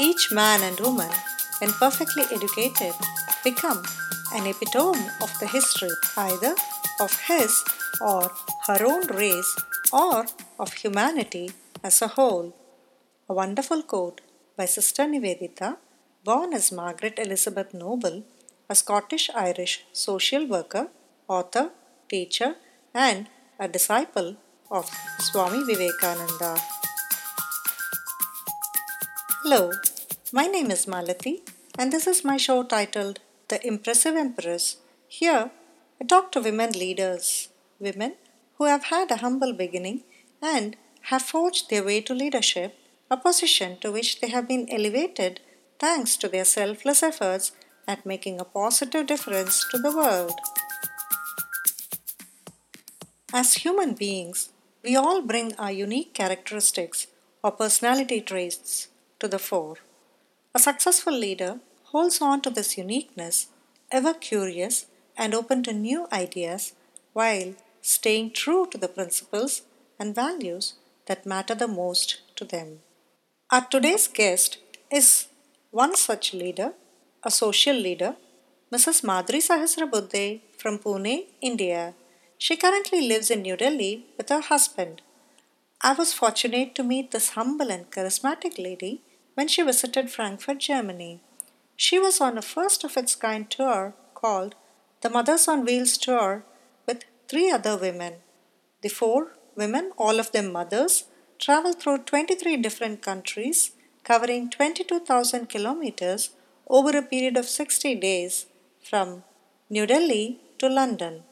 Each man and woman, when perfectly educated, become an epitome of the history either of his or her own race or of humanity as a whole. A wonderful quote by Sister Nivedita, born as Margaret Elizabeth Noble, a Scottish Irish social worker, author, teacher, and a disciple of Swami Vivekananda. Hello, my name is Malathi, and this is my show titled The Impressive Empress. Here, I talk to women leaders, women who have had a humble beginning and have forged their way to leadership, a position to which they have been elevated thanks to their selfless efforts at making a positive difference to the world. As human beings, we all bring our unique characteristics or personality traits to the fore. A successful leader holds on to this uniqueness, ever curious and open to new ideas, while staying true to the principles and values that matter the most to them. Our today's guest is one such leader, a social leader, Mrs. Madhuri Sahasrabuddhe from Pune, India. She currently lives in New Delhi with her husband. I was fortunate to meet this humble and charismatic lady when she visited Frankfurt, Germany. She was on a first of its kind tour called the Mothers on Wheels Tour with three other women. The four women, all of them mothers, traveled through 23 different countries, covering 22,000 kilometers over a period of 60 days from New Delhi to London.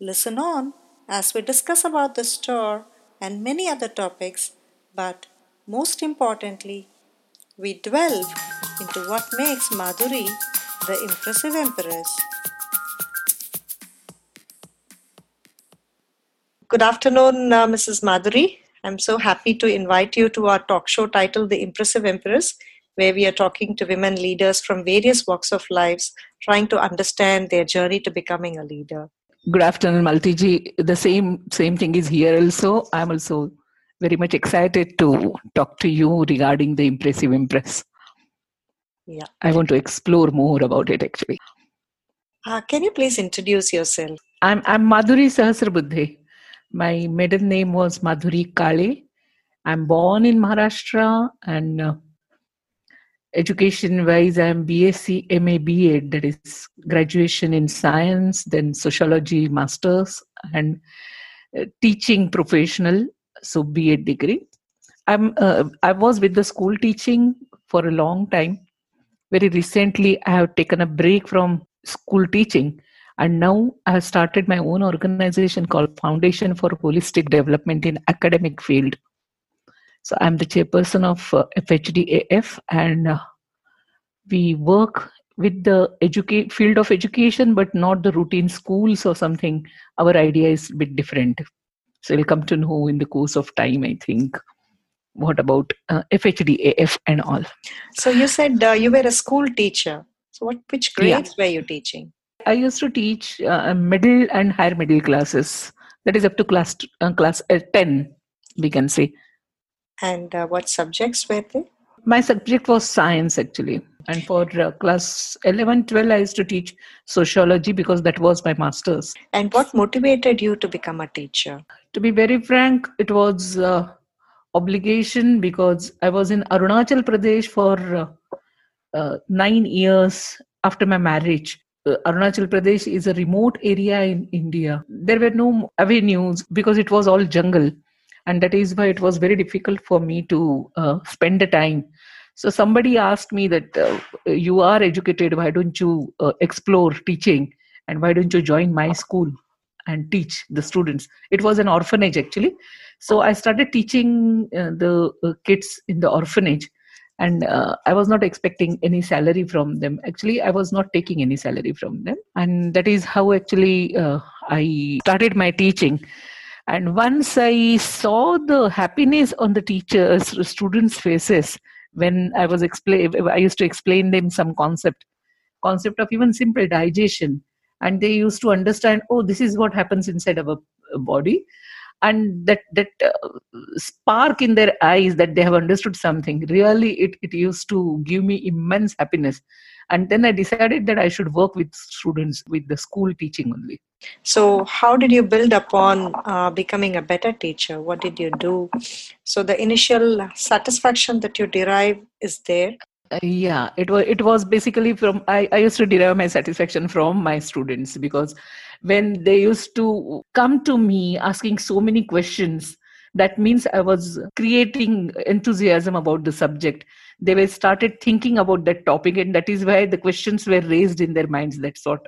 Listen on as we discuss about this tour and many other topics, but most importantly, we delve into what makes Madhuri the impressive empress. Good afternoon, uh, Mrs. Madhuri. I'm so happy to invite you to our talk show titled The Impressive Empress, where we are talking to women leaders from various walks of lives, trying to understand their journey to becoming a leader. Good afternoon, Maltiji. The same same thing is here also. I'm also very much excited to talk to you regarding the impressive impress. Yeah. I want to explore more about it actually. Uh, can you please introduce yourself? I'm I'm Madhuri Sahasrabuddhe. My maiden name was Madhuri Kale. I'm born in Maharashtra and uh, education wise i'm bsc ma ba that is graduation in science then sociology masters and uh, teaching professional so ba degree. I'm uh, i was with the school teaching for a long time. Very recently i have taken a break from school teaching and now i have started my own organization called foundation for holistic development in academic field. So i'm the chairperson of uh, fhdaf and uh, we work with the educate field of education but not the routine schools or something. Our idea is a bit different so we'll come to know in the course of time i think what about uh, fhdaf and all So you said uh, you were a school teacher. So what which grades were you teaching? i used to teach uh, middle and higher middle classes that is up to class uh, class uh, 10 we can say And uh, what subjects were they? my subject was science actually and for uh, class 11 12 i used to teach sociology because that was my masters. And what motivated you to become a teacher? to be very frank it was uh, obligation because i was in arunachal pradesh for uh, uh, 9 years after my marriage. Uh, arunachal pradesh is a remote area in india. There were no avenues because it was all jungle. And that is why it was very difficult for me to uh, spend the time so somebody asked me that uh, you are educated why don't you uh, explore teaching? And why don't you join my school and teach the students? It was an orphanage actually. So i started teaching uh, the uh, kids in the orphanage. And uh, i was not expecting any salary from them. Actually i was not taking any salary from them. And that is how actually uh, i started my teaching. And once i saw the happiness on the teachers students faces when i was explain i used to explain them some concept concept of even simple digestion. And they used to understand oh this is what happens inside our body. And that that uh, spark in their eyes that they have understood something really it, it used to give me immense happiness and then i decided that i should work with students with the school teaching only. So how did you build upon uh, becoming a better teacher? What did you do? So the initial satisfaction that you derive is there? Uh, yeah it was it was basically from I, I used to derive my satisfaction from my students because when they used to come to me asking so many questions that means i was creating enthusiasm about the subject they were started thinking about that topic and that is why the questions were raised in their minds. That's what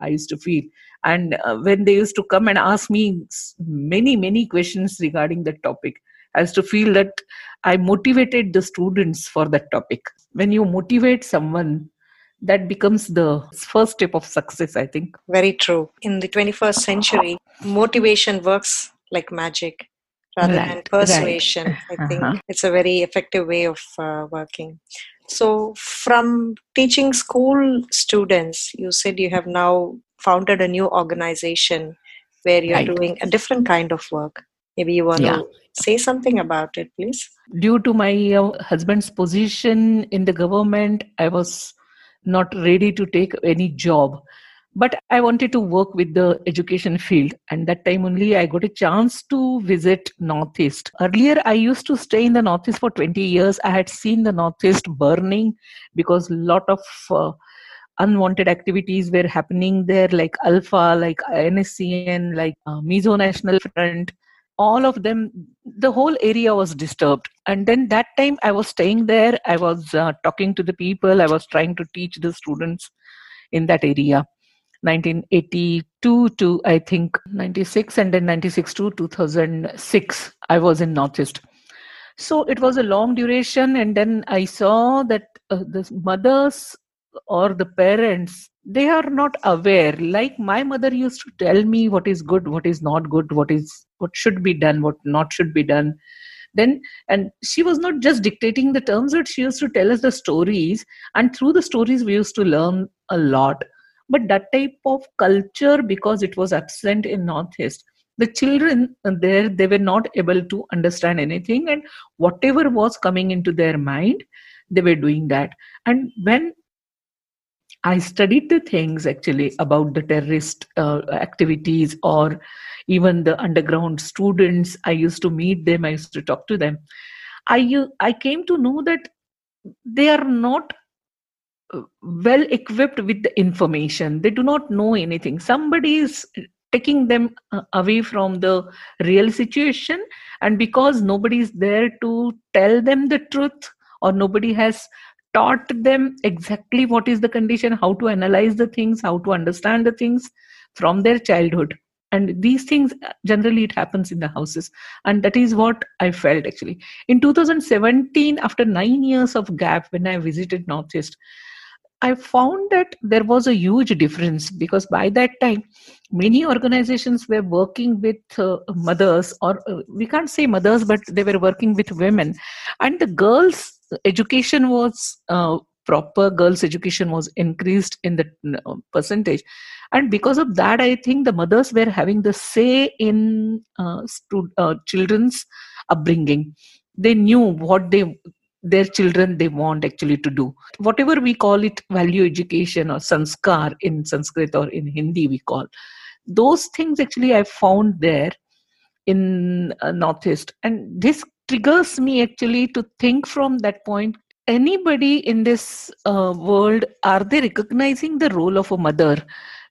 i used to feel. And uh, when they used to come and ask me many many questions regarding that topic i used to feel that i motivated the students for that topic. When you motivate someone that becomes the first step of success i think. Very true. In the 21st century motivation works like magic rather right, than persuasion right. i think uh-huh. it's a very effective way of uh, working so from teaching school students you said you have now founded a new organization where you're right. doing a different kind of work maybe you want yeah. to say something about it please due to my uh, husband's position in the government i was not ready to take any job but i wanted to work with the education field and that time only i got a chance to visit northeast. Earlier i used to stay in the northeast for 20 years. I had seen the northeast burning because a lot of uh, unwanted activities were happening there like ULFA like nscn like uh, mizo national front. All of them the whole area was disturbed. And then that time i was staying there. I was uh, talking to the people. I was trying to teach the students in that area 1982 to i think 96 and then 96 to 2006 i was in northeast so it was a long duration and then i saw that uh, the mothers or the parents they are not aware. Like my mother used to tell me what is good what is not good what is what should be done what not should be done. Then and she was not just dictating the terms but she used to tell us the stories. And through the stories we used to learn a lot but that type of culture because it was absent in northeast the children there they were not able to understand anything and whatever was coming into their mind they were doing that and when I studied the things actually about the terrorist uh, activities or even the underground students. I used to meet them, I used to talk to them. I, I came to know that they are not uh, well equipped with the information. They do not know anything. Somebody is taking them uh, away from the real situation, and because nobody is there to tell them the truth, or nobody has taught them exactly what is the condition, how to analyze the things, how to understand the things from their childhood. And these things generally it happens in the houses, and that is what I felt actually. In 2017, after nine years of gap, when I visited Northeast, I found that there was a huge difference because by that time, many organizations were working with uh, mothers, or uh, we can't say mothers, but they were working with women. And the girls' education was uh, proper, girls' education was increased in the uh, percentage. And because of that, I think the mothers were having the say in uh, stu- uh, children's upbringing. They knew what they their children they want actually to do. Whatever we call it value education or sanskar in sanskrit or in hindi we call those things actually i found there in uh, northeast and this triggers me actually to think from that point anybody in this uh, world are they recognizing the role of a mother?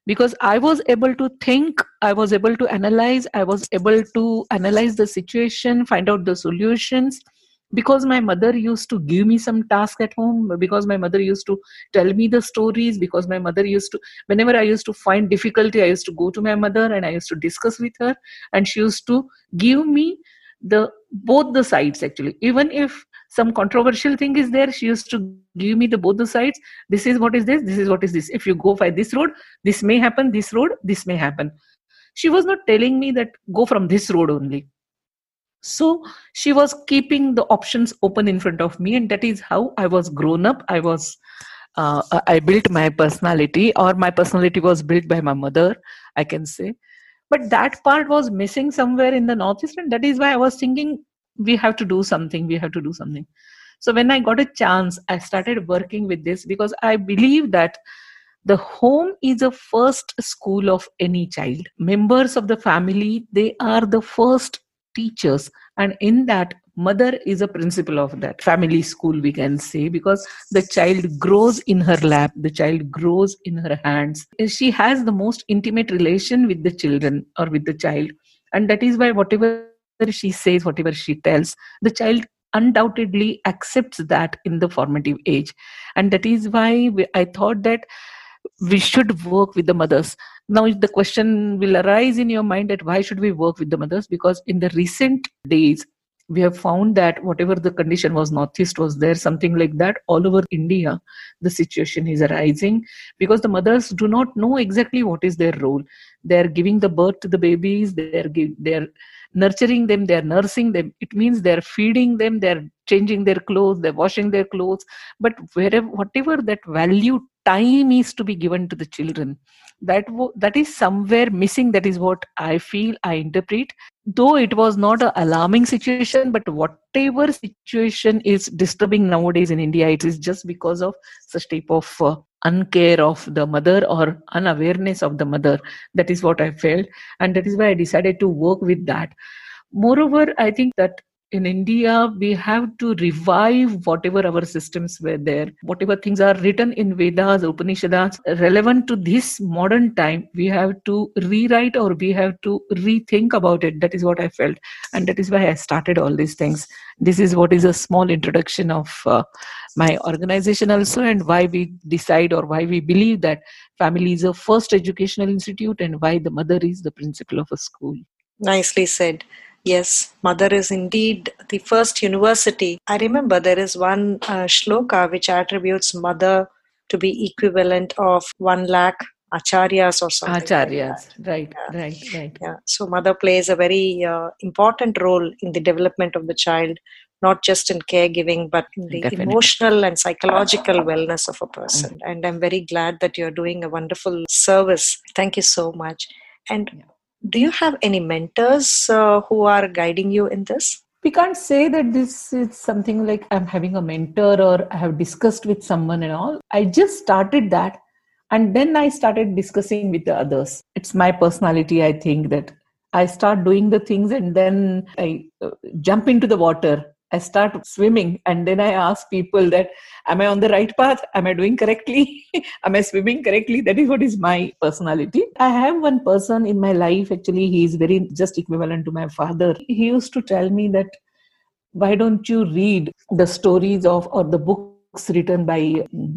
Because i was able to think i was able to analyze i was able to analyze the situation find out the solutions because my mother used to give me some task at home because my mother used to tell me the stories because my mother used to whenever i used to find difficulty i used to go to my mother and i used to discuss with her. And she used to give me the both the sides actually. Even if some controversial thing is there she used to give me the both the sides. This is what is this this is what is this. If you go by this road this may happen this road this may happen. She was not telling me that go from this road only so she was keeping the options open in front of me and that is how i was grown up. I was uh, i built my personality or my personality was built by my mother i can say. But that part was missing somewhere in the northeast and that is why i was thinking we have to do something we have to do something. So when i got a chance i started working with this because i believe that the home is a first school of any child. Members of the family they are the first teachers and in that mother is a principal of that family school we can say because the child grows in her lap the child grows in her hands. She has the most intimate relation with the children or with the child. And that is why whatever she says whatever she tells the child undoubtedly accepts that in the formative age. And that is why i thought that we should work with the mothers. Now the question will arise in your mind that why should we work with the mothers? Because in the recent days we have found that whatever the condition was northeast was there something like that all over india the situation is arising. Because the mothers do not know exactly what is their role. They are giving the birth to the babies they are they are nurturing them they are nursing them. It means they are feeding them they are changing their clothes they're washing their clothes. But wherever whatever that value time is to be given to the children that that is somewhere missing that is what i feel i interpret. Though it was not an alarming situation but whatever situation is disturbing nowadays in india it is just because of such type of uh, uncare of the mother or unawareness of the mother. That is what i felt and that is why i decided to work with that. Moreover i think that in India, we have to revive whatever our systems were there, whatever things are written in Vedas, Upanishads, relevant to this modern time. We have to rewrite or we have to rethink about it. That is what I felt. And that is why I started all these things. This is what is a small introduction of uh, my organization also and why we decide or why we believe that family is a first educational institute and why the mother is the principal of a school. Nicely said. Yes, Mother is indeed the first university. I remember there is one uh, shloka which attributes Mother to be equivalent of one lakh acharyas or something. Acharyas, like right, yeah. right, right. Yeah. So Mother plays a very uh, important role in the development of the child, not just in caregiving, but in the Definitely. emotional and psychological wellness of a person. Mm-hmm. And I'm very glad that you're doing a wonderful service. Thank you so much. And yeah do you have any mentors uh, who are guiding you in this? We can't say that this is something like I'm having a mentor or I have discussed with someone and all. I just started that and then I started discussing with the others. It's my personality, I think, that I start doing the things and then I uh, jump into the water I start swimming and then I ask people that am I on the right path? Am I doing correctly? am I swimming correctly? That is what is my personality. I have one person in my life, actually, he is very just equivalent to my father. He used to tell me that why don't you read the stories of or the book books written by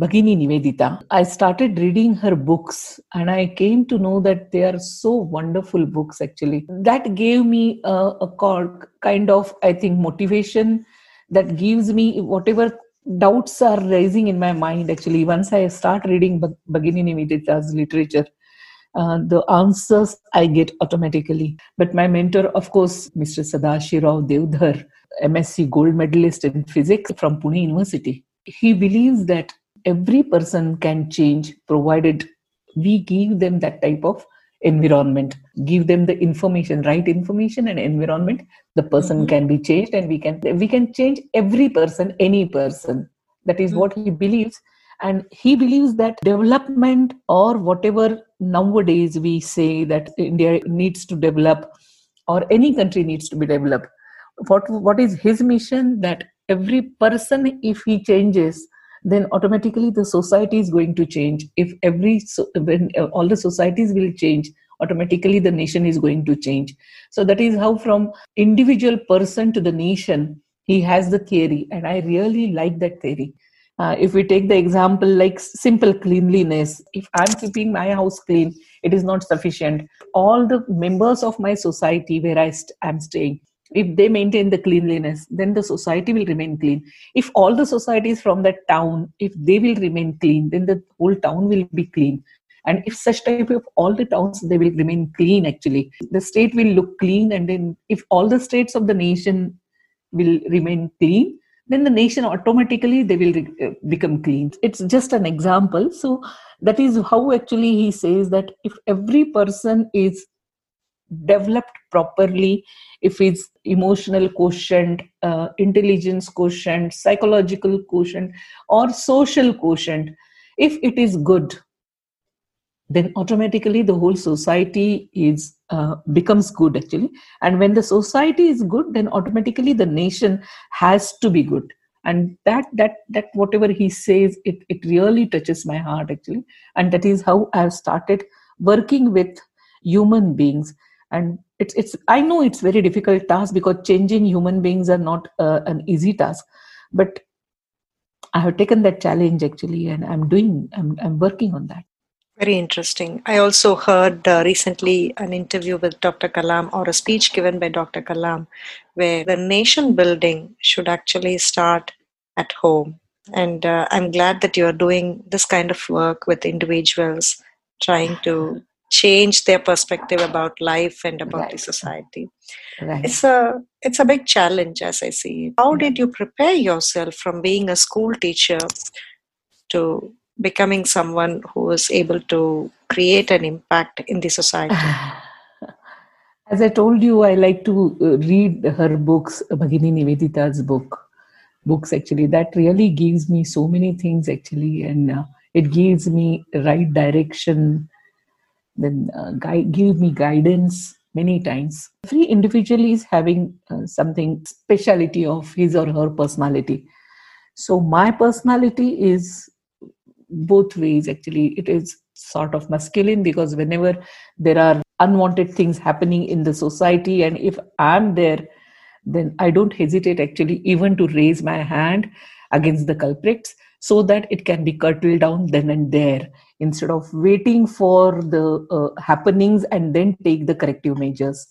Bhagini Nivedita. I started reading her books and I came to know that they are so wonderful books actually. That gave me a, a kind of, I think, motivation that gives me whatever doubts are rising in my mind actually. Once I start reading Bhagini Nivedita's literature, uh, the answers I get automatically. But my mentor, of course, Mr. Sadashivrao Devdhar, MSc gold medalist in physics from Pune University he believes that every person can change provided we give them that type of environment give them the information right information and environment the person mm-hmm. can be changed and we can we can change every person any person that is mm-hmm. what he believes and he believes that development or whatever nowadays we say that india needs to develop or any country needs to be developed what what is his mission that every person if he changes then automatically the society is going to change. If every when uh, all the societies will change automatically the nation is going to change. So that is how from individual person to the nation he has the theory and i really like that theory. Uh, if we take the example like simple cleanliness if i'm keeping my house clean it is not sufficient. All the members of my society where i st- am staying if they maintain the cleanliness then the society will remain clean. If all the societies from that town if they will remain clean then the whole town will be clean. And if such type of all the towns they will remain clean actually. The state will look clean and then if all the states of the nation will remain clean then the nation automatically they will re- uh, become clean. It's just an example. So that is how actually he says that if every person is developed properly if it's emotional quotient uh, intelligence quotient psychological quotient or social quotient if it is good then automatically the whole society is uh, becomes good actually. And when the society is good then automatically the nation has to be good. And that that that whatever he says it it really touches my heart actually. And that is how i've started working with human beings. And it's it's i know it's very difficult task because changing human beings are not uh, an easy task but i have taken that challenge actually and i'm doing i'm, I'm working on that very interesting. I also heard uh, recently an interview with Dr. Kalam or a speech given by Dr. Kalam where the nation building should actually start at home. And uh, I'm glad that you're doing this kind of work with individuals, trying to change their perspective about life and about right. the society. Right. It's a it's a big challenge as I see. it How did you prepare yourself from being a school teacher to becoming someone who is able to create an impact in the society? As I told you, I like to uh, read her books, Bhagini Nivedita's book, books actually. That really gives me so many things actually, and uh, it gives me right direction, then uh, guide, give me guidance many times. Every individual is having uh, something speciality of his or her personality. So my personality is both ways actually it is sort of masculine because whenever there are unwanted things happening in the society and if i'm there then i don't hesitate actually even to raise my hand against the culprits so that it can be curtailed down then and there instead of waiting for the uh, happenings and then take the corrective measures.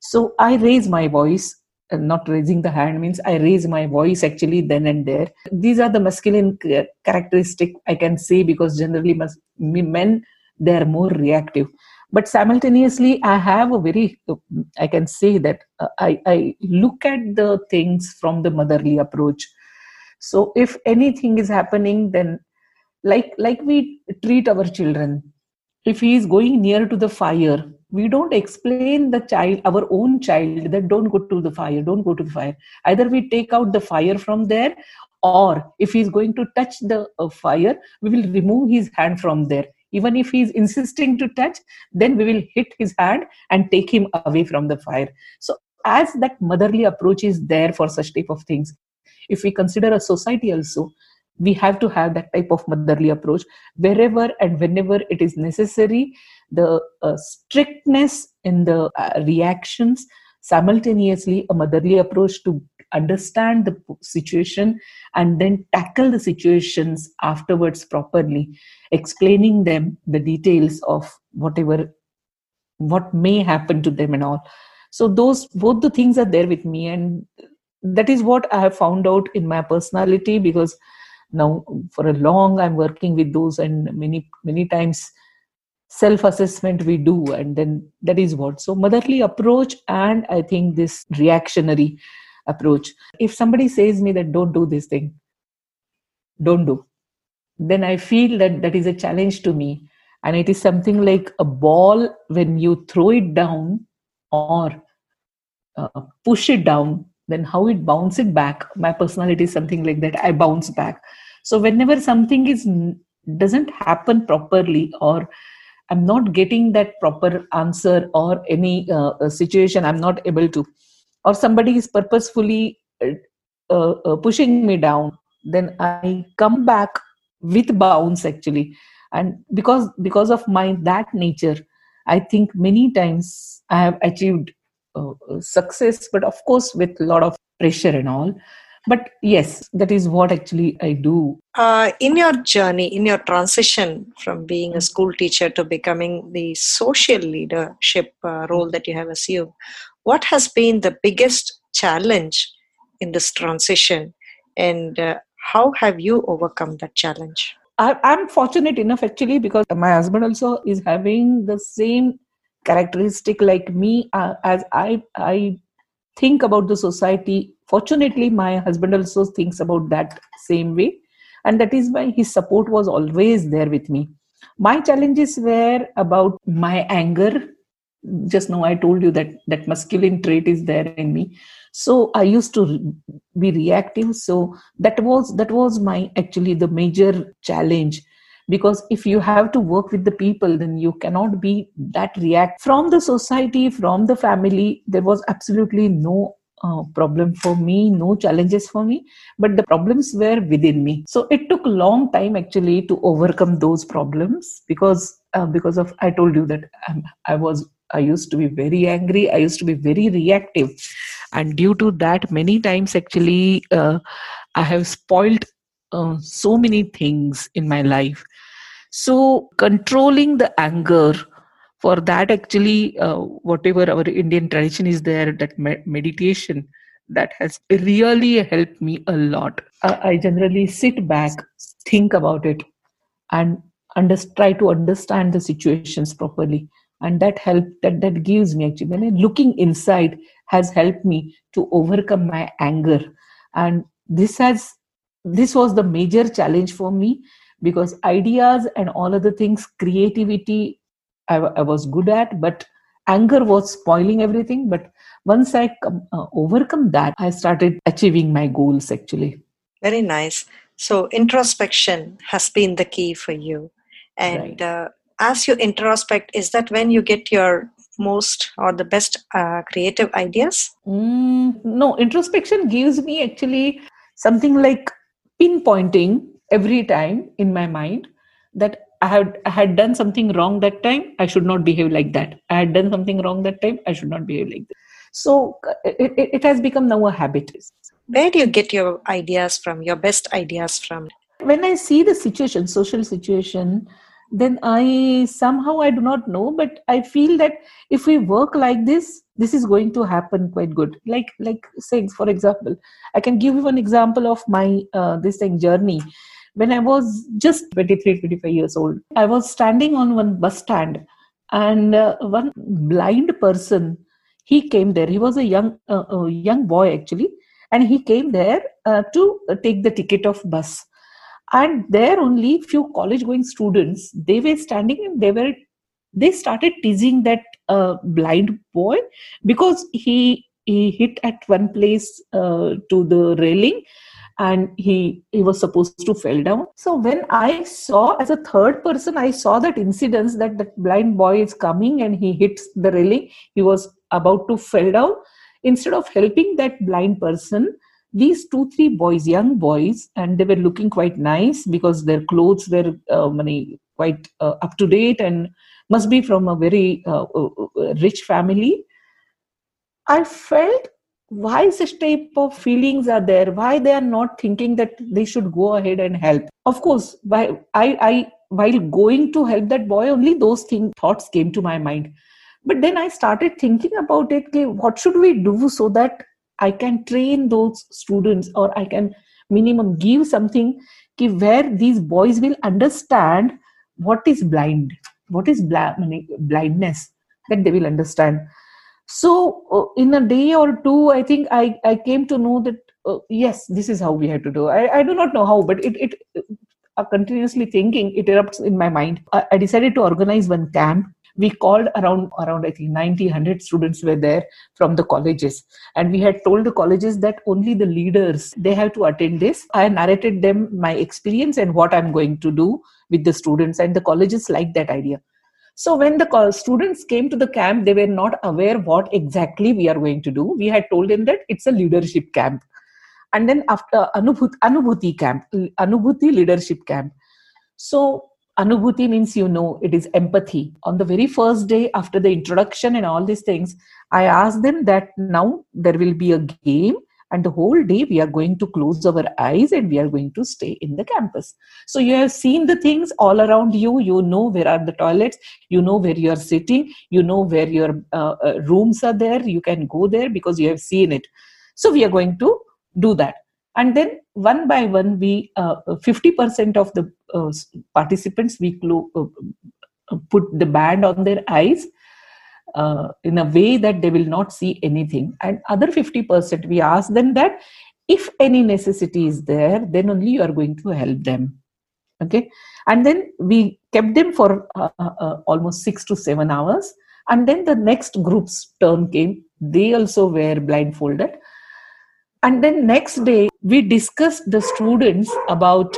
So i raise my voice not raising the hand means i raise my voice actually then and there. These are the masculine characteristic i can say because generally men they are more reactive. But simultaneously i have a very i can say that uh, I, I look at the things from the motherly approach. So if anything is happening then like like we treat our children. If he is going near to the fire we don't explain the child our own child that don't go to the fire don't go to the fire. Either we take out the fire from there or if he's going to touch the uh, fire we will remove his hand from there. Even if he's insisting to touch then we will hit his hand and take him away from the fire. So as that motherly approach is there for such type of things if we consider a society also we have to have that type of motherly approach. Wherever and whenever it is necessary the uh, strictness in the uh, reactions simultaneously a motherly approach to understand the situation and then tackle the situations afterwards properly explaining them the details of whatever what may happen to them and all. So those both the things are there with me and that is what i have found out in my personality because now for a long i'm working with those and many many times self assessment we do and then that is what. So motherly approach and i think this reactionary approach. If somebody says me that don't do this thing don't do then i feel that that is a challenge to me. And it is something like a ball when you throw it down or uh, push it down then how it bounces back my personality is something like that i bounce back. So whenever something is doesn't happen properly or i'm not getting that proper answer or any uh, situation i'm not able to or somebody is purposefully uh, uh, uh, pushing me down then i come back with bounce actually. And because because of my that nature i think many times i have achieved uh, success but of course with a lot of pressure and all. But yes that is what actually i do. Uh, in your journey in your transition from being a school teacher to becoming the social leadership uh, role that you have assumed what has been the biggest challenge in this transition? And uh, how have you overcome that challenge? I, i'm fortunate enough actually because my husband also is having the same characteristic like me uh, as i i think about the society fortunately my husband also thinks about that same way. And that is why his support was always there with me. My challenges were about my anger. Just now i told you that that masculine trait is there in me. So i used to be reactive. So that was that was my actually the major challenge because if you have to work with the people then you cannot be that react. From the society from the family there was absolutely no uh, problem for me no challenges for me. But the problems were within me. So it took long time actually to overcome those problems because uh, because of i told you that um, i was i used to be very angry i used to be very reactive. And due to that many times actually uh, i have spoiled uh, so many things in my life so controlling the anger for that actually uh, whatever our indian tradition is there that me- meditation that has really helped me a lot. I, I generally sit back think about it and under, try to understand the situations properly. And that help that that gives me actually when looking inside has helped me to overcome my anger. And this has this was the major challenge for me because ideas and all other things creativity I, I was good at, but anger was spoiling everything. But once I come, uh, overcome that, I started achieving my goals actually. Very nice. So introspection has been the key for you, and Right. uh, as you introspect, is that when you get your most or the best uh, creative ideas? Mm, no, introspection gives me actually something like pinpointing every time in my mind that I had I had done something wrong that time. I should not behave like that. I had done something wrong that time. I should not behave like that. So it, it, it has become now a habit. Where do you get your ideas from? Your best ideas from? when i see the situation social situation then i somehow i do not know but i feel that if we work like this this is going to happen quite good like like say for example i can give you an example of my uh, this thing journey when i was just 23 25 years old i was standing on one bus stand and uh, one blind person he came there. He was a young uh, young boy actually and he came there uh, to take the ticket of bus. And there only few college going students they were standing and they were they started teasing that uh, blind boy because he he hit at one place uh, to the railing and he he was supposed to fell down. So when i saw as a third person i saw that incidence that that blind boy is coming and he hits the railing he was about to fell down. Instead of helping that blind person these two three boys young boys and they were looking quite nice because their clothes were uh, many, quite uh, up to date and must be from a very uh, uh, uh, rich family. I felt why such type of feelings are there? Why they are not thinking that they should go ahead and help? Of course why i i while going to help that boy only those thing, thoughts came to my mind. But then i started thinking about it okay, what should we do so that I can train those students or I can minimum give something ki where these boys will understand what is blind, what is bla- blindness, that they will understand. So uh, in a day or two, I think I, I came to know that uh, yes, this is how we have to do. I, I do not know how, but it, it uh, continuously thinking it erupts in my mind. I, I decided to organize one camp. We called around around i think 90 100 students were there from the colleges. And we had told the colleges that only the leaders they have to attend this. I narrated them my experience and what i'm going to do with the students. And the colleges liked that idea so when the students came to the camp they were not aware what exactly we are going to do. We had told them that it's a leadership camp. And then after anubhuti, anubhuti camp anubhuti leadership camp. So Anubhuti means you know, it is empathy. On the very first day after the introduction and all these things, I asked them that now there will be a game and the whole day we are going to close our eyes and we are going to stay in the campus. So you have seen the things all around you. You know where are the toilets. You know where you are sitting. You know where your uh, uh, rooms are there. You can go there because you have seen it. So we are going to do that. And then one by one we uh, 50% of the uh, participants we clo- uh, put the band on their eyes uh, in a way that they will not see anything. And other 50% we ask them that if any necessity is there then only you are going to help them. Okay? And then we kept them for uh, uh, almost 6 to 7 hours. And then the next group's turn came. They also were blindfolded. And then next day we discussed the students about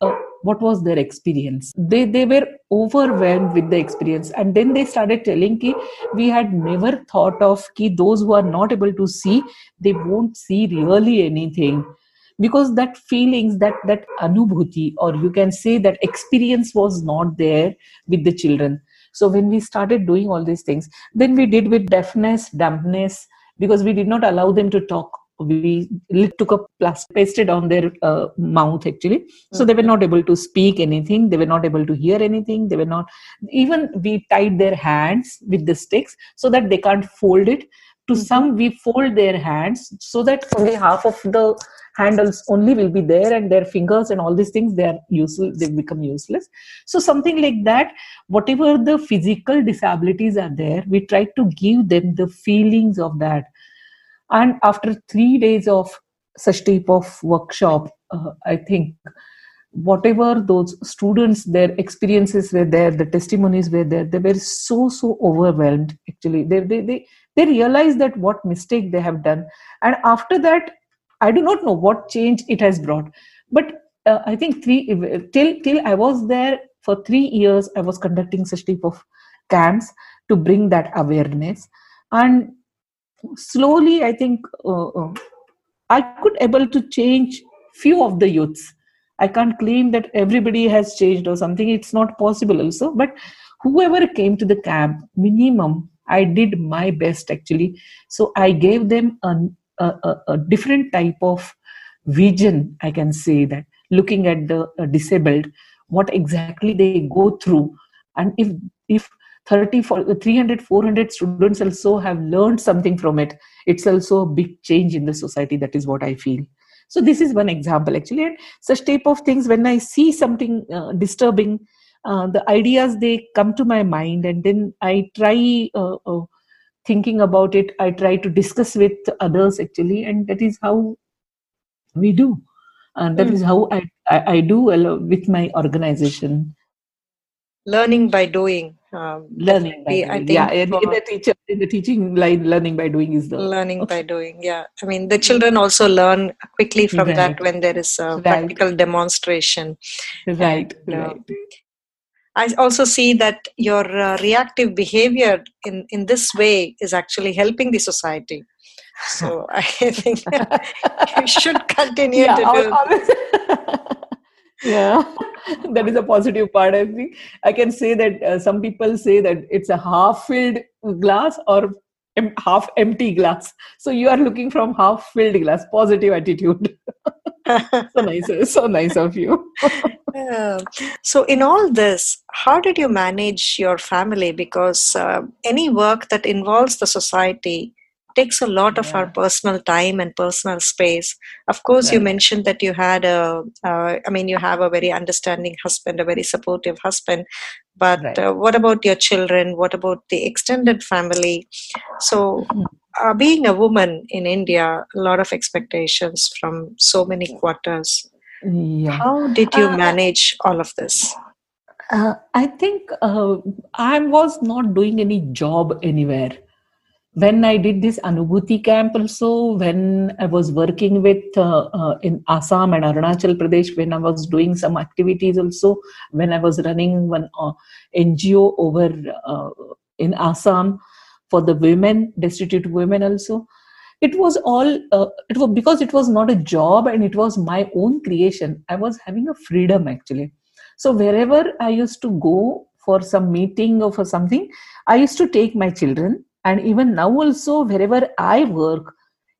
uh, what was their experience? They they were overwhelmed with the experience. And then they started telling ki we had never thought of ki those who are not able to see they won't see really anything. Because that feelings that that anubhuti or you can say that experience was not there with the children. So when we started doing all these things then we did with deafness dumbness because we did not allow them to talk we took a plastic pasted on their uh, mouth actually. So they were not able to speak anything they were not able to hear anything they were not even we tied their hands with the sticks so that they can't fold it. To mm-hmm. some we fold their hands so that only half of the handles only will be there and their fingers and all these things they are useless they become useless. So something like that whatever the physical disabilities are there we try to give them the feelings of that and after three days of such type of workshop uh, i think whatever those students their experiences were there the testimonies were there they were so so overwhelmed actually. They they they, they realized that what mistake they have done. And after that i do not know what change it has brought. But uh, i think three till till i was there for 3 years i was conducting such type of camps to bring that awareness. And slowly i think uh, uh, i could able to change few of the youths. I can't claim that everybody has changed or something. It's not possible also. But whoever came to the camp minimum i did my best actually. So i gave them a, a, a different type of vision i can say that. Looking at the uh, disabled what exactly they go through. And if if 30 300 400 students also have learned something from it. It's also a big change in the society that is what i feel. So this is one example actually. And such type of things when i see something uh, disturbing uh, the ideas they come to my mind and then i try uh, uh thinking about it. I try to discuss with others actually and that is how we do. And that mm. is how I, I, I do with my organization. Learning by doing um, learning by doing. I think yeah in, in, the teacher in the teaching line learning by doing is the learning okay. by doing yeah i mean the children also learn quickly from right. that when there is a right. practical demonstration right and, uh, right I also see that your uh, reactive behavior in, in this way is actually helping the society. So I think you should continue yeah, to do. Yeah. That is a positive part i think. I can say that uh, some people say that it's a half filled glass or em- half empty glass. So you are looking from half filled glass positive attitude. So nice so nice of you. Yeah. so in all this how did you manage your family? Because uh, any work that involves the society takes a lot of yeah. our personal time and personal space of course right. you mentioned that you had a uh, I mean you have a very understanding husband a very supportive husband but right. uh, what about your children what about the extended family so uh, being a woman in india a lot of expectations from so many quarters yeah. how did you uh, manage all of this uh, i think uh, i was not doing any job anywhere when I did this Anubhuti camp also, when I was working with uh, uh, in Assam and Arunachal Pradesh, when I was doing some activities also, when I was running one uh, NGO over uh, in Assam for the women, destitute women also, it was all uh, it was because it was not a job and it was my own creation. I was having a freedom actually. So wherever I used to go for some meeting or for something, I used to take my children and even now also wherever i work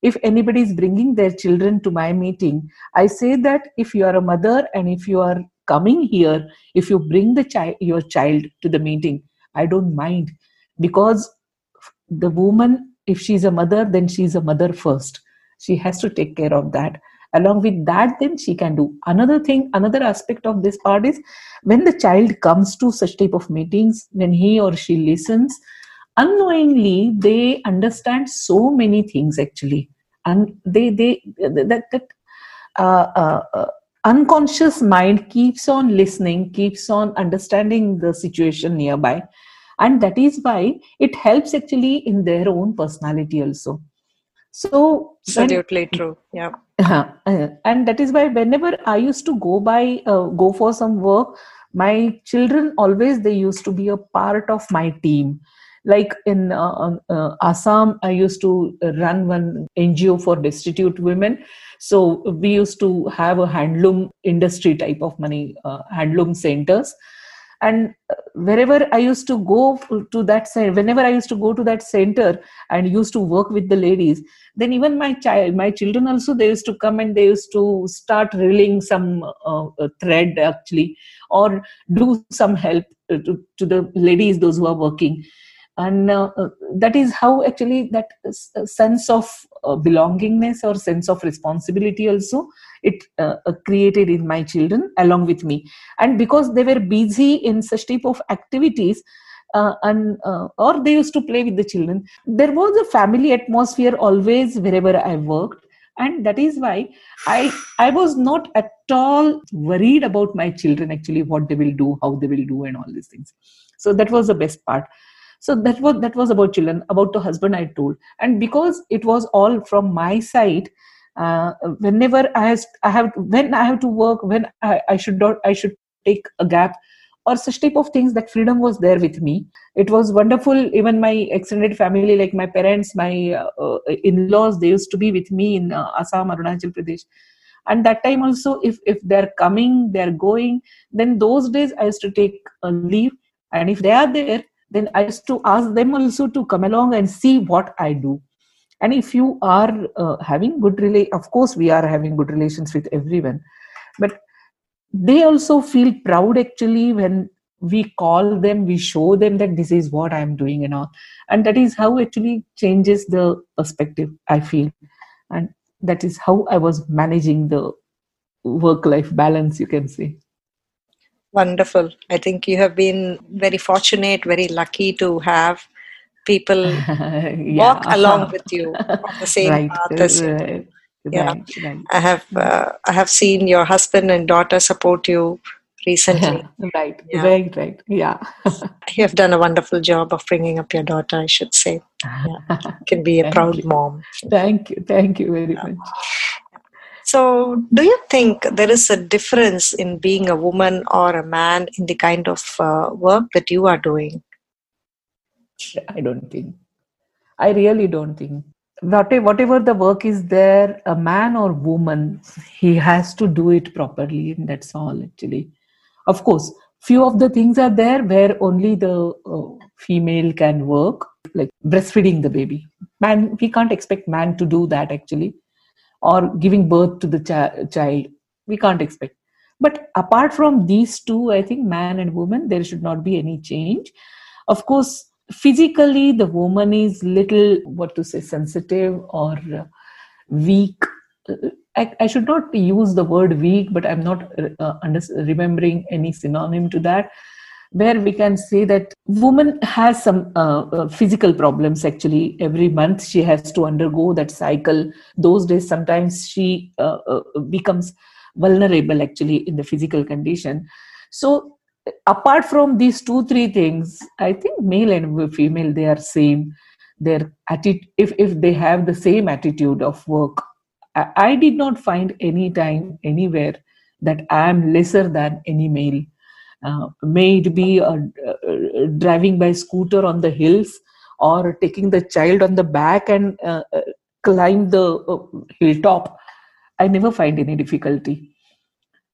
if anybody is bringing their children to my meeting i say that if you are a mother and if you are coming here if you bring the child your child to the meeting i don't mind. Because the woman if she's a mother then she's a mother first. She has to take care of that. Along with that then she can do. Another thing another aspect of this part is when the child comes to such type of meetings when he or she listens unknowingly they understand so many things actually. And they they that that uh, uh, uh, unconscious mind keeps on listening keeps on understanding the situation nearby. And that is why it helps actually in their own personality also. So absolutely when, true yeah. Uh, and that is why whenever i used to go by uh, go for some work my children always they used to be a part of my team like in uh, um, uh, assam i used to run one ngo for destitute women. So we used to have a handloom industry type of money uh, handloom centers. And uh, wherever i used to go to that whenever i used to go to that center and used to work with the ladies then even my child my children also they used to come and they used to start reeling some uh thread actually or do some help to, to the ladies those who are working and uh, uh that is how actually that sense of uh, belongingness or sense of responsibility also it uh, uh, created in my children along with me. And because they were busy in such type of activities uh, and uh, or they used to play with the children there was a family atmosphere always wherever i worked. And that is why i i was not at all worried about my children actually what they will do how they will do and all these things. So that was the best part so that was that was about children about the husband i told. And because it was all from my side uh, whenever I, has, I have when I have to work when I, I should not I should take a gap or such type of things that freedom was there with me. It was wonderful. Even my extended family like my parents my uh, in-laws they used to be with me in uh, assam arunachal pradesh. And that time also if if they're coming they're going then those days i used to take a leave. And if they are there then i used to ask them also to come along and see what i do. And if you are uh, having good relate of course we are having good relations with everyone. But they also feel proud actually when we call them we show them that this is what i am doing and all. And that is how actually changes the perspective i feel. And that is how i was managing the work life balance you can say wonderful i think you have been very fortunate very lucky to have people yeah. walk along with you on the same right. path as you. Right. Yeah, right. I have uh, I have seen your husband and daughter support you recently. right, yeah. right, right. Yeah, you have done a wonderful job of bringing up your daughter. I should say, yeah. can be a proud you. mom. Thank you, thank you very much. So, do you think there is a difference in being a woman or a man in the kind of uh, work that you are doing? I don't think. I really don't think. Whatever the work is there, a man or woman, he has to do it properly. And that's all, actually. Of course, few of the things are there where only the uh, female can work, like breastfeeding the baby. Man, we can't expect man to do that, actually. Or giving birth to the ch- child. We can't expect. But apart from these two, I think man and woman, there should not be any change. Of course, physically the woman is little what to say sensitive or weak I, I, should not use the word weak but i'm not uh, under, remembering any synonym to that where we can say that woman has some uh, uh, physical problems actually. Every month she has to undergo that cycle. Those days sometimes she uh, uh, becomes vulnerable actually in the physical condition. So apart from these two three things i think male and female they are same. Their attitude if, if they have the same attitude of work I, I did not find any time anywhere that i am lesser than any male may it be uh, uh, driving by scooter on the hills or taking the child on the back and uh, uh, climb the uh, hilltop. I never find any difficulty.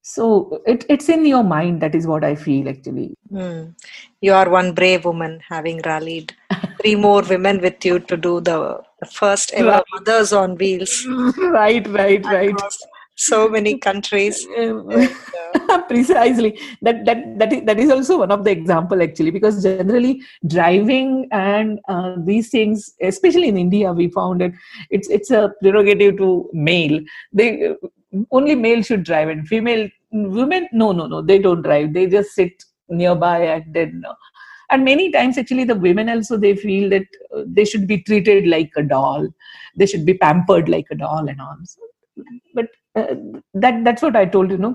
So it, it's in your mind. That is what i feel actually. Mm. you are one brave woman having rallied three more women with you to do the, the first ever right. mothers on wheels. Right right right so many countries. And, uh, precisely. That that that is, that is also one of the example actually because generally driving and uh, these things especially in india we found it it's it's a prerogative to male. They only male should drive and female women no no no they don't drive. They just sit nearby and then uh, and many times actually the women also they feel that uh, they should be treated like a doll. They should be pampered like a doll and all. So, but uh, that that's what i told you know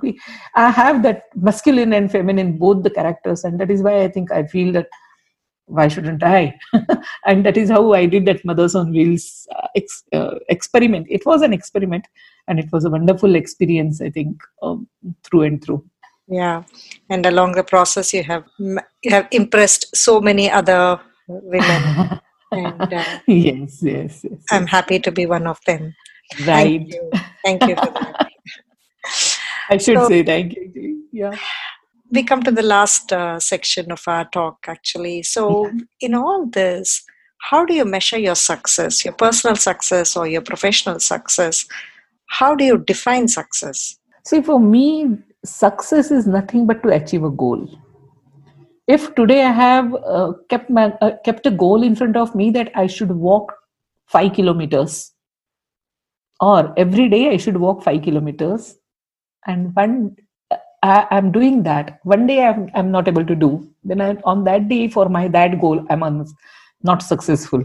i have that masculine and feminine both the characters and that is why i think i feel that why shouldn't I? and that is how I did that Mothers on Wheels uh, ex- uh, experiment. It was an experiment and it was a wonderful experience, I think, um, through and through. Yeah, and along the process, you have you have impressed so many other women. and uh, yes, yes, yes, I'm happy to be one of them. Right. Thank you, for that. I should so, say thank you. Yeah. We come to the last uh, section of our talk actually. So in all this how do you measure your success your personal success or your professional success? How do you define success? See for me success is nothing but to achieve a goal. If today i have uh, kept my uh, kept a goal in front of me that i should walk 5 kilometers or every day i should walk 5 kilometers and one I, am doing that. One day I'm, I'm not able to do. Then I, on that day for my that goal, I'm un, not successful.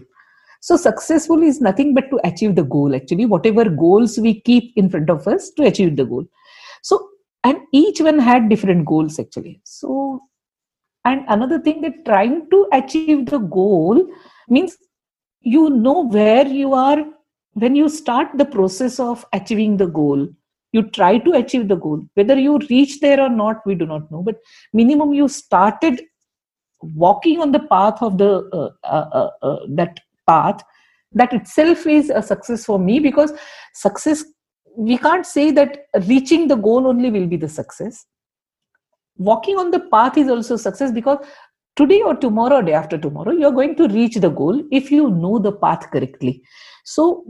So successful is nothing but to achieve the goal. Actually, whatever goals we keep in front of us to achieve the goal. So and each one had different goals actually. So and another thing that trying to achieve the goal means you know where you are when you start the process of achieving the goal you try to achieve the goal. Whether you reach there or not we do not know. But minimum you started walking on the path of the uh, uh, uh, uh, that path that itself is a success for me because success we can't say that reaching the goal only will be the success. Walking on the path is also success because today or tomorrow or day after tomorrow you're going to reach the goal if you know the path correctly so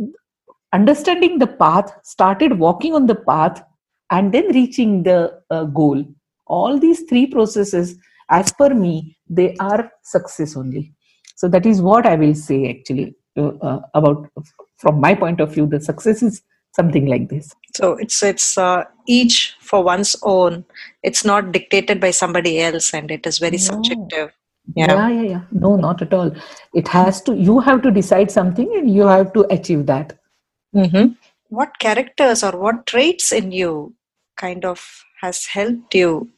understanding the path, started walking on the path, and then reaching the uh, goal. All these three processes, as per me, they are success only. So that is what I will say actually uh, uh, about from my point of view. The success is something like this. So it's it's uh, each for one's own. It's not dictated by somebody else, and it is very no. subjective. Yeah. yeah, yeah, yeah. No, not at all. It has to. You have to decide something, and you have to achieve that. Mm-hmm. What characters or what traits in you kind of has helped you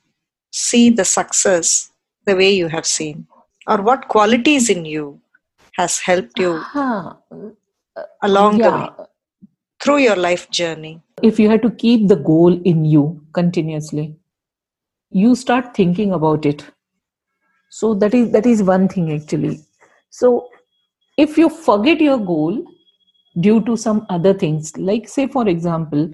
see the success the way you have seen? Or what qualities in you has helped you uh-huh. along yeah. the way through your life journey? If you had to keep the goal in you continuously, you start thinking about it. So that is that is one thing actually. So if you forget your goal, due to some other things like say for example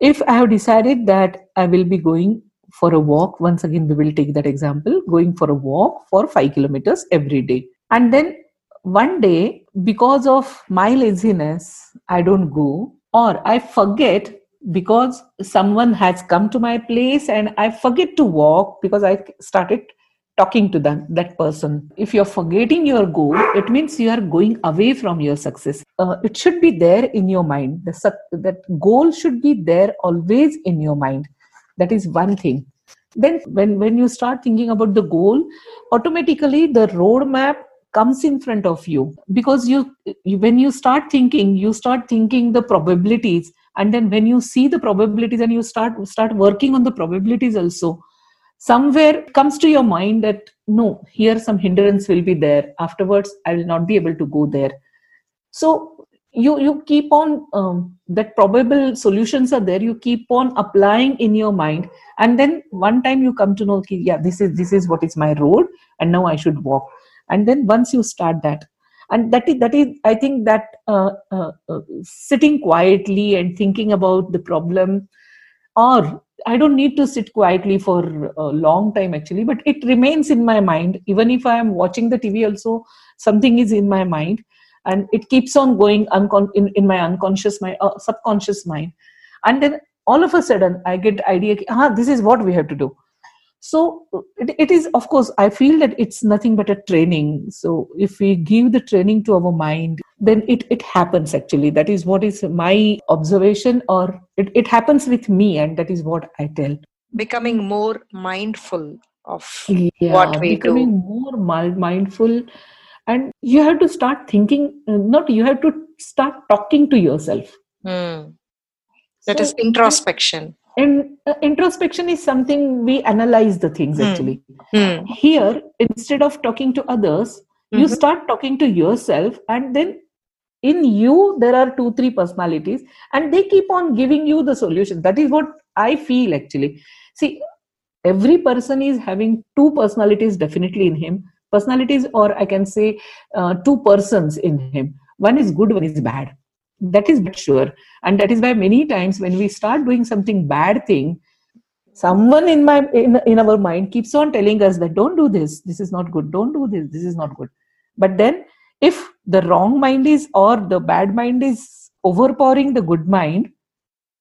if i have decided that i will be going for a walk once again we will take that example going for a walk for 5 kilometers every day and then one day because of my laziness i don't go or i forget because someone has come to my place and i forget to walk because i started talking to them that person. If you're forgetting your goal it means you are going away from your success. Uh, it should be there in your mind. The, that goal should be there always in your mind. That is one thing. Then when when you start thinking about the goal automatically the roadmap comes in front of you. Because you, you when you start thinking you start thinking the probabilities. And then when you see the probabilities and you start start working on the probabilities also somewhere comes to your mind that no here some hindrance will be there. Afterwards i will not be able to go there. So you you keep on um, that probable solutions are there. You keep on applying in your mind. And then one time you come to know okay, yeah this is this is what is my road and now i should walk. And then once you start that and that is that is i think that uh, uh, uh, sitting quietly and thinking about the problem or I don't need to sit quietly for a long time actually, but it remains in my mind. Even if I am watching the TV, also something is in my mind, and it keeps on going uncon- in, in my unconscious my uh, subconscious mind, and then all of a sudden I get idea, ah, this is what we have to do. So it, it is of course i feel that it's nothing but a training. So if we give the training to our mind then it, it happens actually that is what is my observation or it, it happens with me and that is what i tell becoming more mindful of yeah, what we becoming do more mindful and you have to start thinking uh, not you have to start talking to yourself mm. That so, is introspection and uh, introspection is something we analyze the things Hmm. actually Hmm. here instead of talking to others you Mhm. start talking to yourself and then in you there are two three personalities and they keep on giving you the solution. That is what i feel actually. See every person is having two personalities definitely in him. Personalities or i can say uh, two persons in him. One is good one is bad. That is sure. And that is why many times when we start doing something bad thing someone in my in, in our mind keeps on telling us that don't do this. This is not good. Don't do this. This is not good. But then if the wrong mind is or the bad mind is overpowering the good mind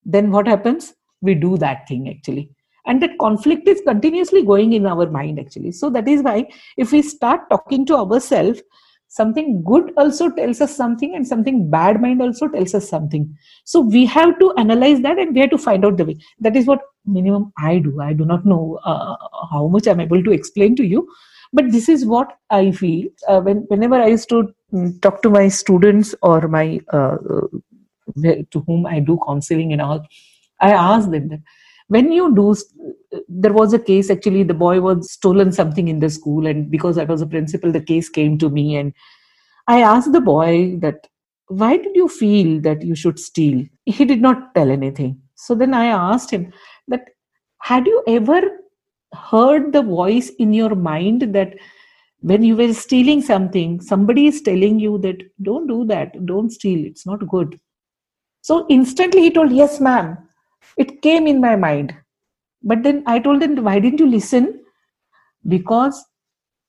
then what happens? We do that thing actually. And that conflict is continuously going in our mind actually. So that is why if we start talking to ourselves something good also tells us something and something bad mind also tells us something. So we have to analyze that and we have to find out the way. That is what minimum i do. I do not know uh, how much i'm able to explain to you but this is what i feel uh, when whenever i used to mm, talk to my students or my uh, uh, to whom i do counseling and all i ask them that when you do there was a case actually the boy was stolen something in the school and because i was a principal the case came to me and i asked the boy that why did you feel that you should steal? He did not tell anything. So then i asked him that had you ever heard the voice in your mind that when you were stealing something somebody is telling you that don't do that. Don't steal. It's not good. So instantly he told yes ma'am. It came in my mind. But then i told him why didn't you listen? Because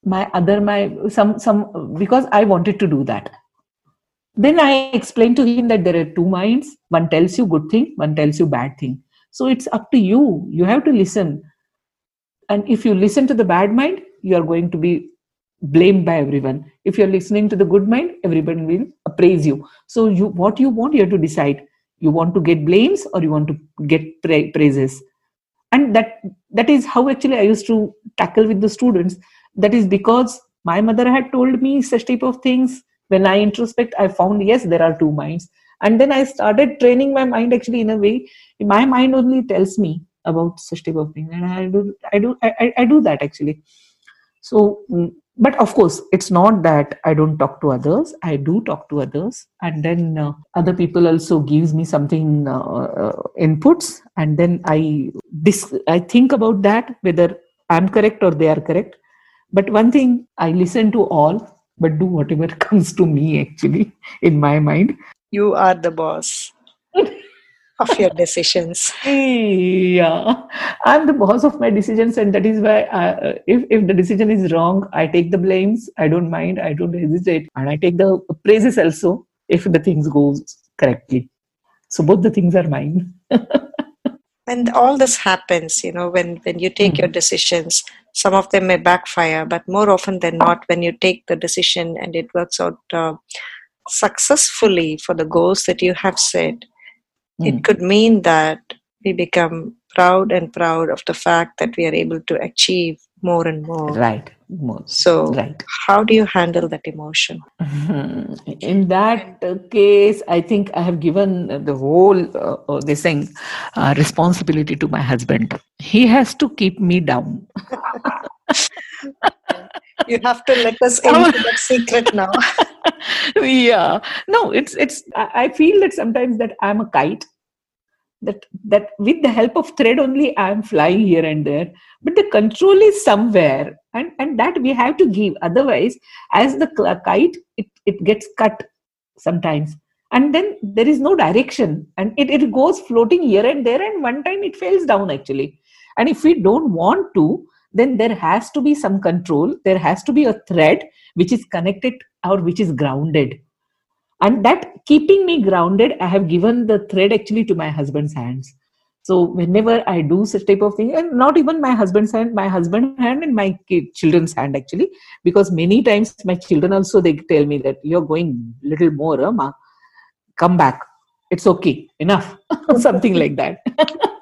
my other my some some because i wanted to do that. Then i explained to him that there are two minds. One tells you good thing one tells you bad thing. So it's up to you. You have to listen and if you listen to the bad mind you are going to be blamed by everyone. If you're listening to the good mind everybody will appraise you. So you what you want you have to decide. You want to get blames or you want to get pra- praises. And that that is how actually i used to tackle with the students. That is because my mother had told me such type of things. When i introspect i found yes there are two minds. And then i started training my mind actually in a way. My mind only tells me about such type of thing. And i do i do i, I do that actually. So but of course it's not that i don't talk to others. I do talk to others. And then uh, other people also gives me something uh, uh, inputs. And then i dis- i think about that whether i'm correct or they are correct. But one thing i listen to all but do whatever comes to me actually in my mind. You are the boss of your decisions. yeah. I'm the boss of my decisions and that is why I, uh, if, if the decision is wrong i take the blames. I don't mind. I don't hesitate. And i take the praises also if the things goes correctly. So both the things are mine. And all this happens you know when when you take Mm. your decisions. Some of them may backfire but more often than not when you take the decision and it works out uh, successfully for the goals that you have set Mm. it could mean that we become proud and proud of the fact that we are able to achieve more and more. Right. More. so right. how do you handle that emotion? In that case i think i have given the whole uh, uh, this thing uh, responsibility to my husband. He has to keep me down you have to let us oh. into that secret now. Yeah. No it's it's i I feel that sometimes that i'm a kite that that with the help of thread only i'm flying here and there but the control is somewhere and and that we have to give. Otherwise as the kite it, it gets cut sometimes and then there is no direction and it, it goes floating here and there and one time it falls down actually. And if we don't want to then there has to be some control there has to be a thread which is connected or which is grounded. And that keeping me grounded i have given the thread actually to my husband's hands. So whenever i do such type of thing and not even my husband's hand my husband's hand and my children's hand actually because many times my children also they tell me that you're going little more huh, ma. Come back. It's okay. Enough. Something like that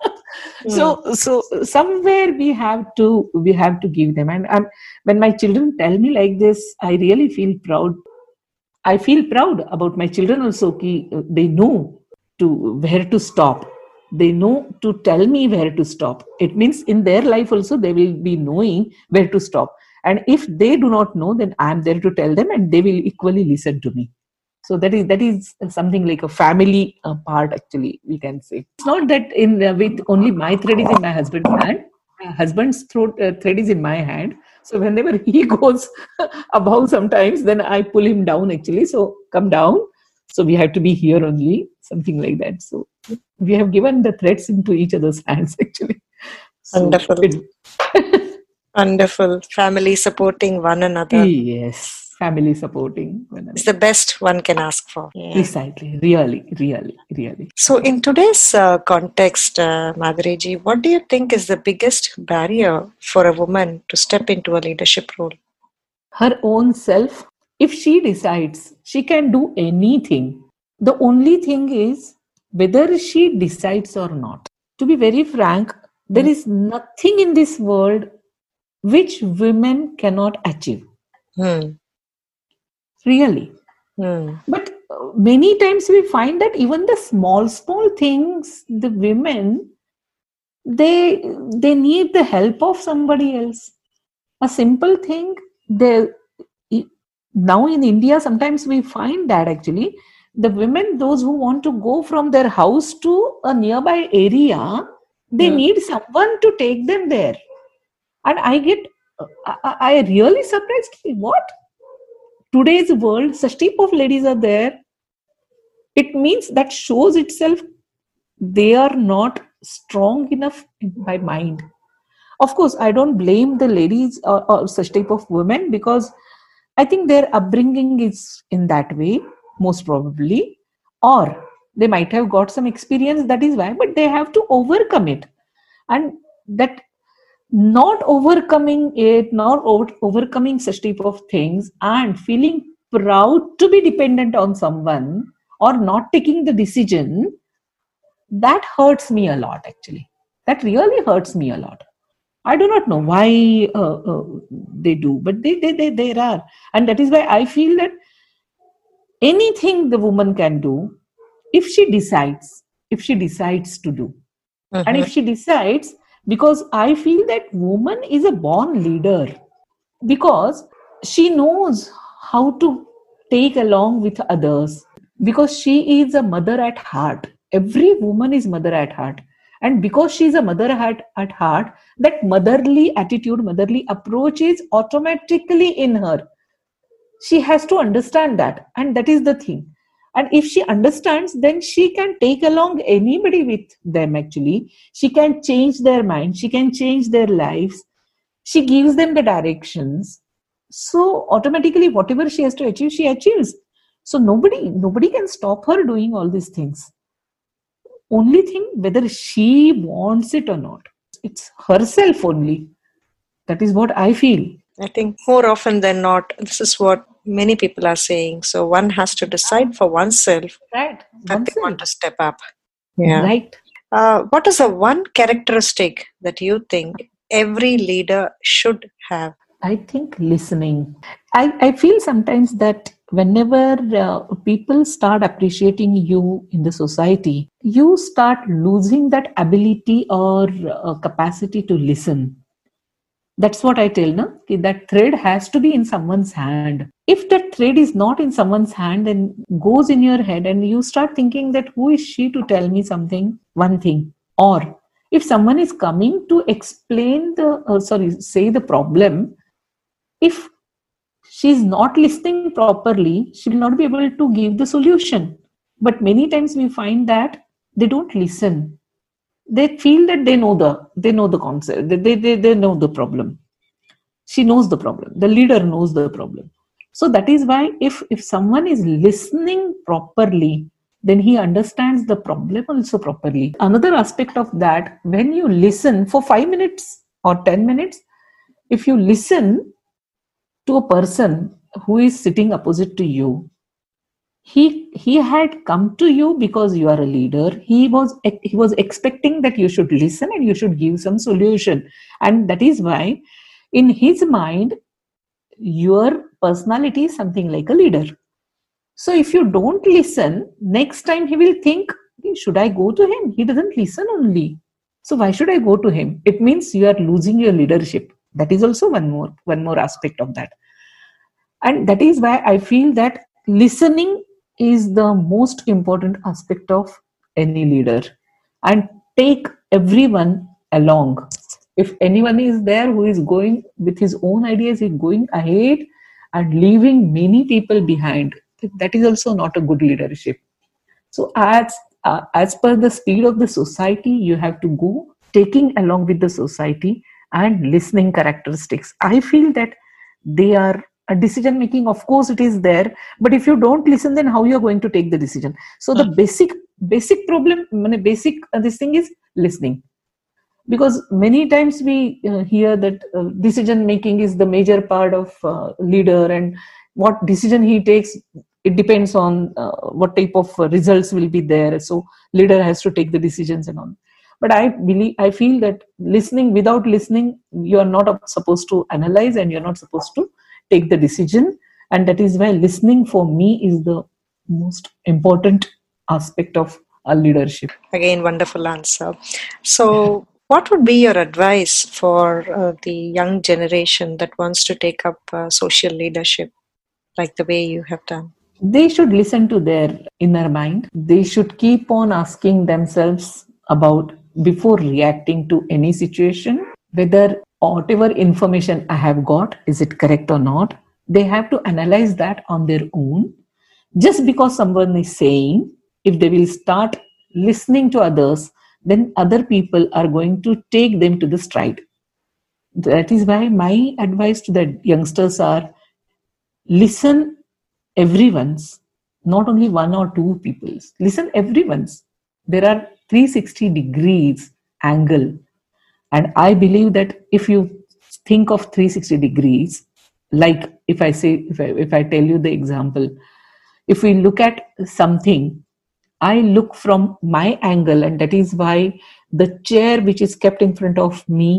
so so somewhere we have to we have to give them. And um, when my children tell me like this i really feel proud. I feel proud about my children also ki, uh, they know to where to stop. They know to tell me where to stop. It means in their life also they will be knowing where to stop. And if they do not know then i am there to tell them and they will equally listen to me so that is that is something like a family uh, part actually we can say. It's not that in uh, with only my thread is in my husband's hand. My husband's throat uh, thread is in my hand. So whenever he goes above sometimes then i pull him down actually. So come down. So we have to be here only something like that. So we have given the threads into each other's hands actually. So wonderful. wonderful. Family supporting one another. Yes family supporting it's the best one can ask for yeah. precisely really really really so in today's uh, context uh, madhuriji what do you think is the biggest barrier for a woman to step into a leadership role her own self if she decides she can do anything the only thing is whether she decides or not. To be very frank, there is nothing in this world which women cannot achieve. Hmm. Really. Hmm. But uh, many times we find that even the small, small things, the women, they they need the help of somebody else. A simple thing, they now in India, sometimes we find that actually the women those who want to go from their house to a nearby area they yeah. need someone to take them there and i get I, I really surprised what today's world such type of ladies are there it means that shows itself they are not strong enough by mind. Of course i don't blame the ladies or, or such type of women because i think their upbringing is in that way most probably. Or they might have got some experience that is why but they have to overcome it. And that not overcoming it not over, overcoming such type of things and feeling proud to be dependent on someone or not taking the decision that hurts me a lot actually. That really hurts me a lot. I do not know why uh, uh, they do but they, they they there are. And that is why i feel that anything the woman can do if she decides if she decides to do. Mm-hmm. and if she decides because i feel that woman is a born leader. Because she knows how to take along with others. Because she is a mother at heart. Every woman is mother at heart. And because she is a mother at, at heart that motherly attitude motherly approach is automatically in her. She has to understand that. And that is the thing and if she understands then she can take along anybody with them actually. She can change their mind. She can change their lives. She gives them the directions. So automatically whatever she has to achieve she achieves. So nobody nobody can stop her doing all these things. Only thing whether she wants it or not. It's herself only. That is what i feel. I think more often than not, this is what many people are saying. So one has to decide for oneself right. that oneself. they want to step up. Yeah. Right. Uh, what is the one characteristic that you think every leader should have? I think listening. I, I feel sometimes that whenever uh, people start appreciating you in the society, you start losing that ability or uh, capacity to listen that's what i tell na that thread has to be in someone's hand if that thread is not in someone's hand and goes in your head and you start thinking that who is she to tell me something one thing. Or if someone is coming to explain the uh, sorry say the problem if she's not listening properly she will not be able to give the solution. But many times we find that they don't listen. They feel that they know the they know the concept they, they, they know the problem. She knows the problem. The leader knows the problem so that is why if if someone is listening properly then he understands the problem also properly. Another aspect of that when you listen for 5 minutes or 10 minutes if you listen to a person who is sitting opposite to you he he had come to you because you are a leader. He was he was expecting that you should listen and you should give some solution. And that is why in his mind your personality is something like a leader so if you don't listen next time he will think should I go to him? He doesn't listen only. So why should I go to him? It means you are losing your leadership. That is also one more one more aspect of that. And that is why I feel that listening is the most important aspect of any leader. And take everyone along. If anyone is there who is going with his own ideas, is going ahead and leaving many people behind, that is also not a good leadership. So as uh, as per the speed of the society, you have to go taking along with the society and listening characteristics. I feel that they are a decision making of course it is there but if you don't listen then how you are going to take the decision so the Hmm. basic basic problem basic uh, this thing is listening because many times we uh, hear that uh, decision making is the major part of uh, leader and what decision he takes it depends on uh, what type of results will be there. So leader has to take the decisions and all. But i believe i feel that listening without listening you are not supposed to analyze and you're not supposed to take the decision. And that is why listening for me is the most important aspect of a leadership. Again, wonderful answer. So, what would be your advice for uh, the young generation that wants to take up uh, social leadership like the way you have done? they should listen to their inner mind. They should keep on asking themselves about before reacting to any situation whether whatever information i have got is it correct or not? They have to analyze that on their own. Just because someone is saying if they will start listening to others then other people are going to take them to the stride. That is why my advice to the youngsters are listen everyone's not only one or two people's listen everyone's. There are 360 degrees angle. And i believe that if you think of 360 degrees like if i say if I, if I tell you the example if we look at something i look from my angle and that is why the chair which is kept in front of me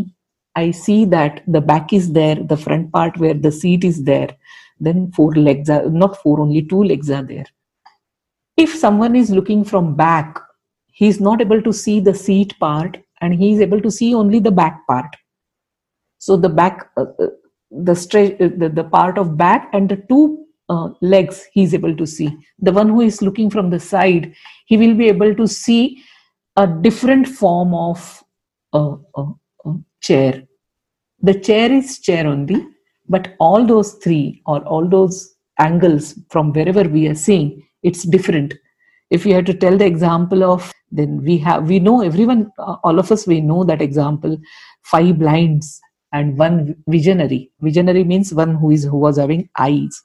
i see that the back is there the front part where the seat is there then four legs are not four only two legs are there. If someone is looking from back he is not able to see the seat part and he is able to see only the back part. So the back uh, uh, the straight uh, the, the part of back and the two uh, legs he is able to see. The one who is looking from the side he will be able to see a different form of uh, uh, uh, chair. The chair is chair only but all those three or all those angles from wherever we are seeing it's different. If you had to tell the example of then we have we know everyone uh, all of us we know that example five blinds and one visionary. Visionary means one who is who was having eyes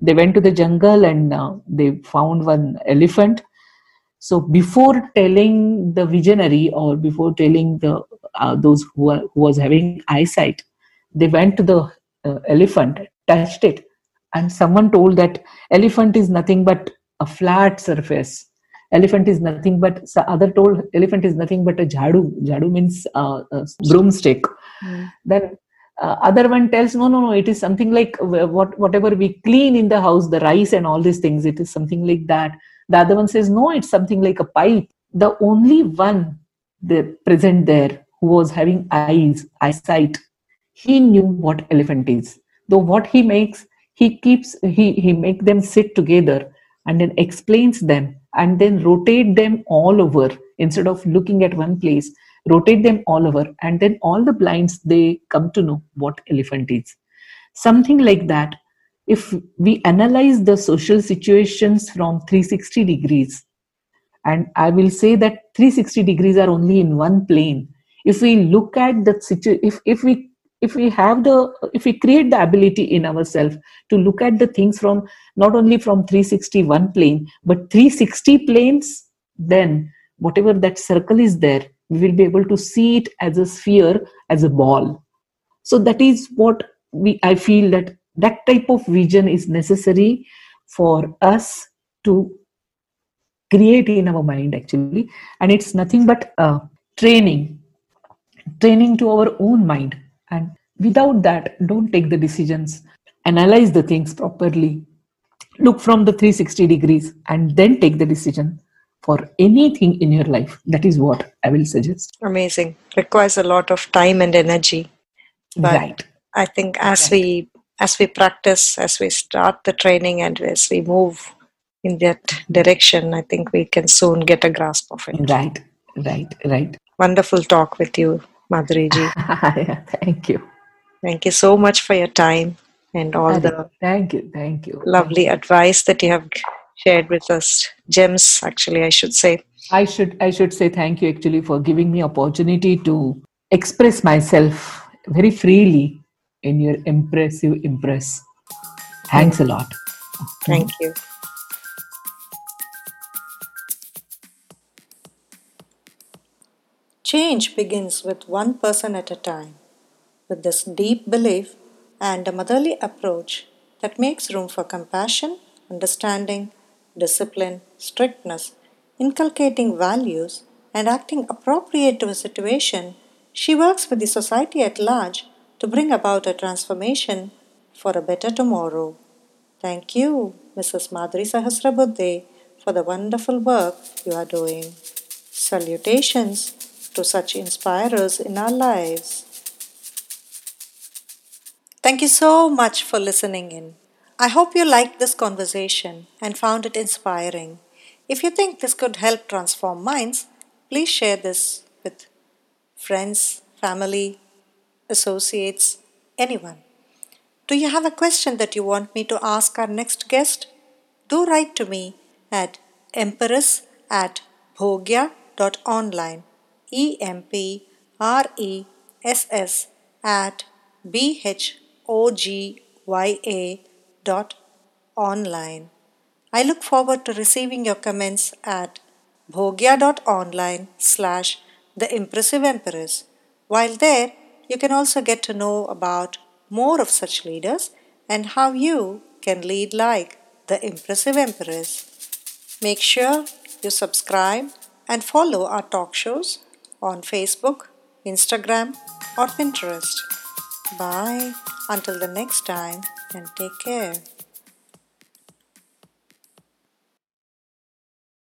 they went to the jungle and uh, they found one elephant. So before telling the visionary or before telling the uh, those who, are, who was having eyesight they went to the uh, elephant touched it and someone told that elephant is nothing but a flat surface. Elephant is nothing but so other told elephant is nothing but a jhadu. Jhadu means uh, broomstick. Then uh, other one tells no no no it is something like what whatever we clean in the house the rice and all these things it is something like that. The other one says no it's something like a pipe. The only one the present there who was having eyes eyesight he knew what elephant is. Though what he makes he keeps he he make them sit together and then explains them and then rotate them all over instead of looking at one place rotate them all over and then all the blinds they come to know what elephant is. Something like that if we analyze the social situations from 360 degrees and i will say that 360 degrees are only in one plane if we look at the situation if, if we if we have the if we create the ability in ourselves to look at the things from not only from 361 plane but 360 planes then whatever that circle is there we will be able to see it as a sphere as a ball. So that is what we i feel that that type of vision is necessary for us to create in our mind actually. And it's nothing but uh, training training to our own mind. And without that don't take the decisions. Analyze the things properly. Look from the 360 degrees and then take the decision for anything in your life. That is what I will suggest. Amazing. Requires a lot of time and energy. But right. I think as Right. we as we practice, as we start the training and as we move in that direction, I think we can soon get a grasp of it. Right. Right. Right. Wonderful talk with you, Madhuriji. yeah, thank you. Thank you so much for your time and all the Thank you. Thank you. lovely advice that you have shared with us. Gems, actually, I should say. I should I should say thank you actually for giving me opportunity to express myself very freely in your impressive empress. Thanks a lot. Thank you. Change begins with one person at a time. With this deep belief and a motherly approach that makes room for compassion, understanding, discipline, strictness, inculcating values, and acting appropriate to a situation, she works with the society at large to bring about a transformation for a better tomorrow. Thank you, Mrs. Madhuri Sahasrabuddhe, for the wonderful work you are doing. Salutations to such inspirers in our lives. Thank you so much for listening in. I hope you liked this conversation and found it inspiring. If you think this could help transform minds, please share this with friends, family, associates, anyone. Do you have a question that you want me to ask our next guest? Do write to me at empress at bhogya.online. E M P R E S S at B H O G Y A dot online. I look forward to receiving your comments at bhogya.online slash the impressive empress. While there, you can also get to know about more of such leaders and how you can lead like the impressive empress. Make sure you subscribe and follow our talk shows on Facebook, Instagram, or Pinterest. Bye until the next time and take care.